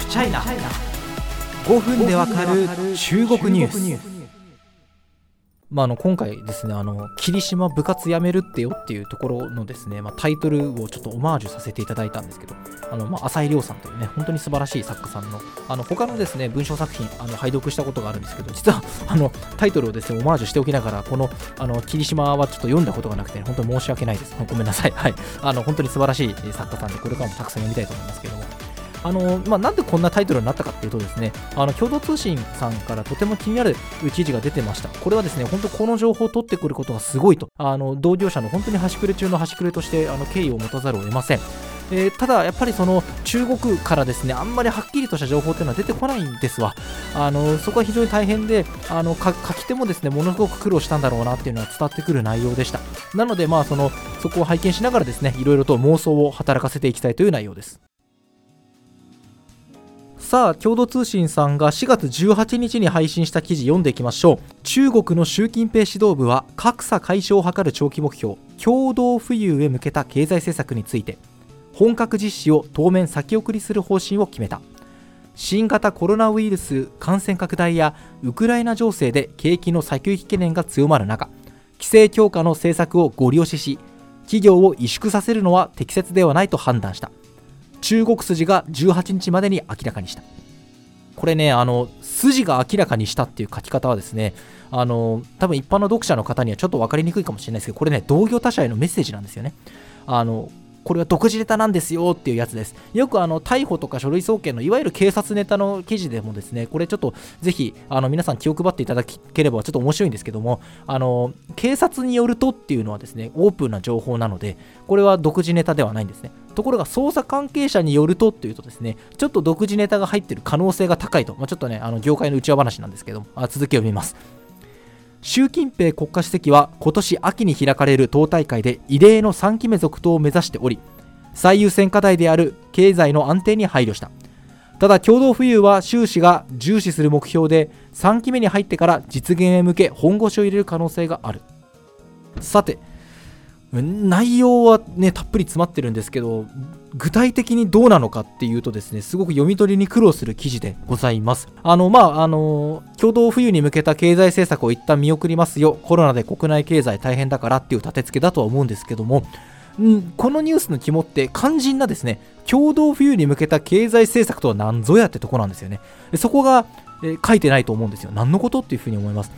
フチャイナ5分でわかる中国ニュース。まあ、あの今回ですねあの霧島部活やめるってよっていうところのですね、まあ、タイトルをちょっとオマージュさせていただいたんですけどあの、まあ、浅井亮さんというね本当に素晴らしい作家さんのあの他のですね文章作品あの拝読したことがあるんですけど実はあのタイトルをですねオマージュしておきながらこのあの霧島はちょっと読んだことがなくて、本当に申し訳ないです。ごめんなさい。はい。あの本当に素晴らしい作家さんでこれからもたくさん読みたいと思いますけども。あのまあ、なんでこんなタイトルになったかっていうとですねあの共同通信さんからとても気になる記事が出てましたこれはですね本当この情報を取ってくることがすごいとあの同業者の本当に端くれ中の端くれとしてあの敬意を持たざるを得ませんえー、ただ、やっぱりその中国からですねあんまりはっきりとした情報っていうのは出てこないんですわ。あのそこは非常に大変で、あの書き手もですねものすごく苦労したんだろうなっていうのは伝わってくる内容でした。なので、まあ、そのそこを拝見しながらですねいろいろと妄想を働かせていきたいという内容です。さあ共同通信さんが4月18日に配信した記事読んでいきましょう。中国の習近平指導部は格差解消を図る長期目標共同富裕へ向けた経済政策について。本格実施を当面先送りする方針を決めた。新型コロナウイルス感染拡大やウクライナ情勢で景気の先行き懸念が強まる中規制強化の政策をご利用しし企業を萎縮させるのは適切ではないと判断した。中国筋が18日までに明らかにしたこれねあの筋が明らかにしたっていう書き方はですねあの多分一般の読者の方にはちょっと分かりにくいかもしれないですけどこれね同業他社へのメッセージなんですよねあのこれは独自ネタなんですよっていうやつです。よくあの逮捕とか書類送検のいわゆる警察ネタの記事でもですね、これちょっとぜひあの皆さん気を配っていただければちょっと面白いんですけども、あの警察によるとっていうのはですね、オープンな情報なので、これは独自ネタではないんですね。ところが捜査関係者によるとっていうとですね、ちょっと独自ネタが入ってる可能性が高いと、まあ、ちょっとね、あの業界の内輪話なんですけども、あ続きを見ます。習近平国家主席は今年秋に開かれる党大会で異例の3期目続投を目指しており最優先課題である経済の安定に配慮した。ただ共同富裕は習氏が重視する目標で3期目に入ってから実現へ向け本腰を入れる可能性がある。さて内容はねたっぷり詰まってるんですけど具体的にどうなのかっていうとですねすごく読み取りに苦労する記事でございます。あのまああの共同富裕に向けた経済政策を一旦見送りますよ。コロナで国内経済大変だからっていう立て付けだとは思うんですけどもんこのニュースの肝って肝心なですね共同富裕に向けた経済政策とは何ぞやってとこなんですよね。そこが、え書いてないと思うんですよ。何のことっていうふうに思います。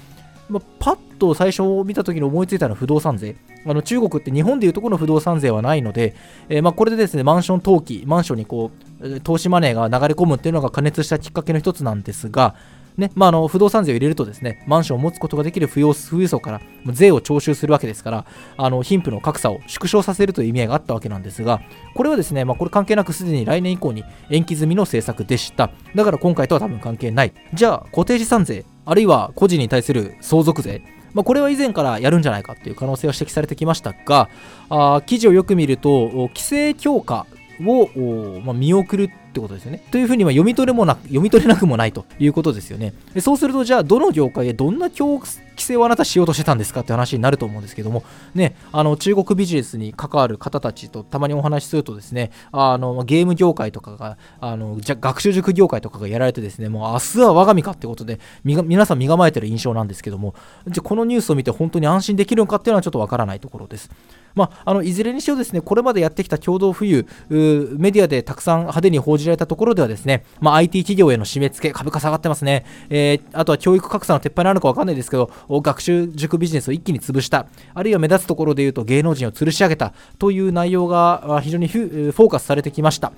まあ、パッと最初見た時に思いついたのは不動産税。あの中国って日本でいうところの不動産税はないので、えー、まあ、これでですね、マンション投機、マンションにこう、投資マネーが流れ込むっていうのが加熱したきっかけの一つなんですが、ねまあ、あの不動産税を入れるとですねマンションを持つことができる富裕層から税を徴収するわけですからあの貧富の格差を縮小させるという意味合いがあったわけなんですがこれはですね、まあ、これ関係なくすでに来年以降に延期済みの政策でしただから今回とは多分関係ないじゃあ固定資産税あるいは個人に対する相続税。まあ、これは以前からやるんじゃないかという可能性は指摘されてきましたがあ記事をよく見ると規制強化を、まあ、見送るってことですよね。というふうには読み取れもなく、読み取れなくもないということですよね。でそうすると、じゃあ、どの業界でどんな規制をあなたしようとしてたんですかって話になると思うんですけども、ね、あの中国ビジネスに関わる方たちとたまにお話しするとですね、あのゲーム業界とかが、あのじゃ学習塾業界とかがやられてですね、もう明日は我が身かってことで、皆さん身構えてる印象なんですけども、じゃこのニュースを見て本当に安心できるのかっていうのはちょっとわからないところです。まあ、あのいずれにしろですね、これまでやってきた共同富裕、メディアでたくさん派手に報じじられたところではですね、まあ、IT 企業への締め付け、株価下がってますね、えー、あとは教育格差の撤廃なのか分かんないですけど、学習塾ビジネスを一気に潰した、あるいは目立つところでいうと芸能人を吊るし上げた。という内容が非常にフォーカスされてきました。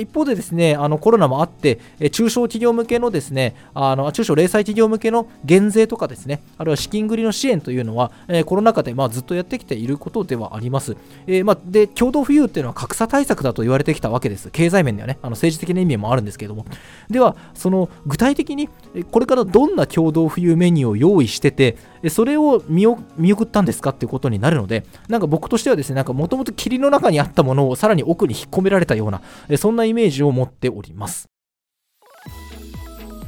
一方でですねあのコロナもあって中小企業向けのですねあの中小零細企業向けの減税とかですねあるいは資金繰りの支援というのは、えコロナ禍でまずっとやってきていることではあります。え、ま、で共同富裕っていうのは格差対策だと言われてきたわけです。経済面ではねあの政治的な意味もあるんですけれどもではその具体的にこれからどんな共同富裕メニューを用意しててでそれを見送ったんですかっていうことになるのでなんか僕としてはですねなんかもともと霧の中にあったものをさらに奥に引っ込められたようなそんなイメージを持っております。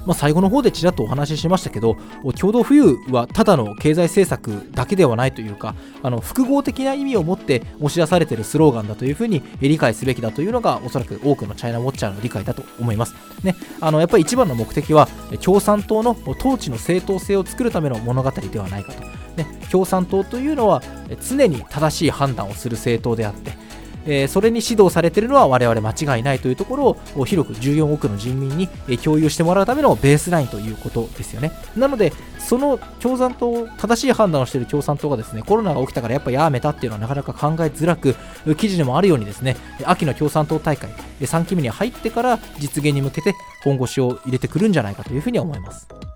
まあ、最後の方でちらっとお話ししましたけど共同富裕はただの経済政策だけではないというかあの複合的な意味を持って押し出されているスローガンだというふうに理解すべきだというのがおそらく多くのチャイナウォッチャーの理解だと思います。ね、あのやっぱり一番の目的は共産党の統治の正当性を作るための物語ではないかと。ね、共産党というのは常に正しい判断をする政党であってえ、それに指導されているのは我々間違いないというところを広く14億の人民に共有してもらうためのベースラインということですよね。なので、その共産党、正しい判断をしている共産党がですね、コロナが起きたからやっぱやめたっていうのはなかなか考えづらく、記事でもあるようにですね、秋の共産党大会、3期目に入ってから実現に向けて本腰を入れてくるんじゃないかというふうに思います。